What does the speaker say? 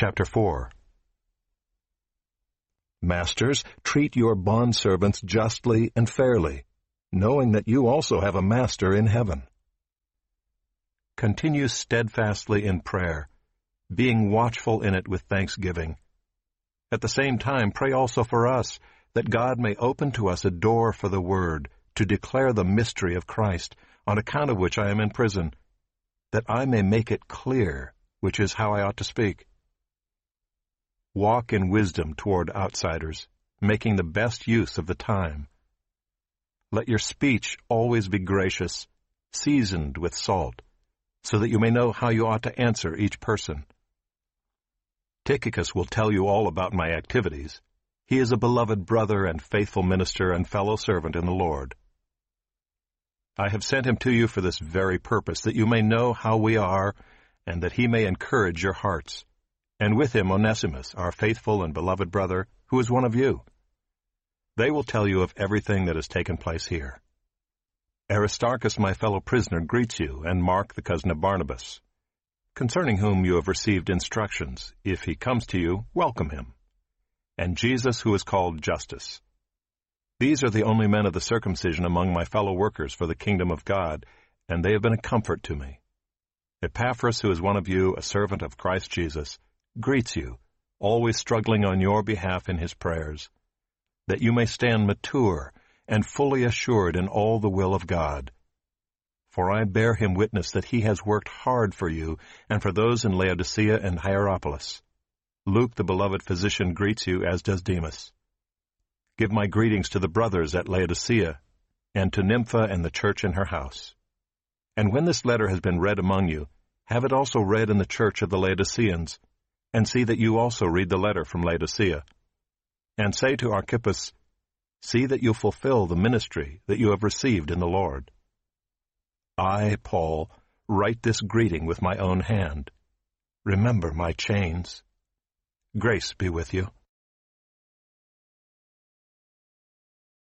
Chapter 4 Masters, treat your bondservants justly and fairly, knowing that you also have a master in heaven. Continue steadfastly in prayer, being watchful in it with thanksgiving. At the same time, pray also for us, that God may open to us a door for the word, to declare the mystery of Christ, on account of which I am in prison, that I may make it clear, which is how I ought to speak. Walk in wisdom toward outsiders, making the best use of the time. Let your speech always be gracious, seasoned with salt, so that you may know how you ought to answer each person. Tychicus will tell you all about my activities. He is a beloved brother and faithful minister and fellow servant in the Lord. I have sent him to you for this very purpose, that you may know how we are, and that he may encourage your hearts. And with him Onesimus, our faithful and beloved brother, who is one of you. They will tell you of everything that has taken place here. Aristarchus, my fellow prisoner, greets you, and Mark, the cousin of Barnabas, concerning whom you have received instructions. If he comes to you, welcome him. And Jesus, who is called Justus. These are the only men of the circumcision among my fellow workers for the kingdom of God, and they have been a comfort to me. Epaphras, who is one of you, a servant of Christ Jesus, greets you, always struggling on your behalf in his prayers, that you may stand mature and fully assured in all the will of God. For I bear him witness that he has worked hard for you and for those in Laodicea and Hierapolis. Luke, the beloved physician, greets you, as does Demas. Give my greetings to the brothers at Laodicea, and to Nympha and the church in her house. And when this letter has been read among you, have it also read in the church of the Laodiceans, and see that you also read the letter from Laodicea. And say to Archippus, See that you fulfill the ministry that you have received in the Lord. I, Paul, write this greeting with my own hand. Remember my chains. Grace be with you.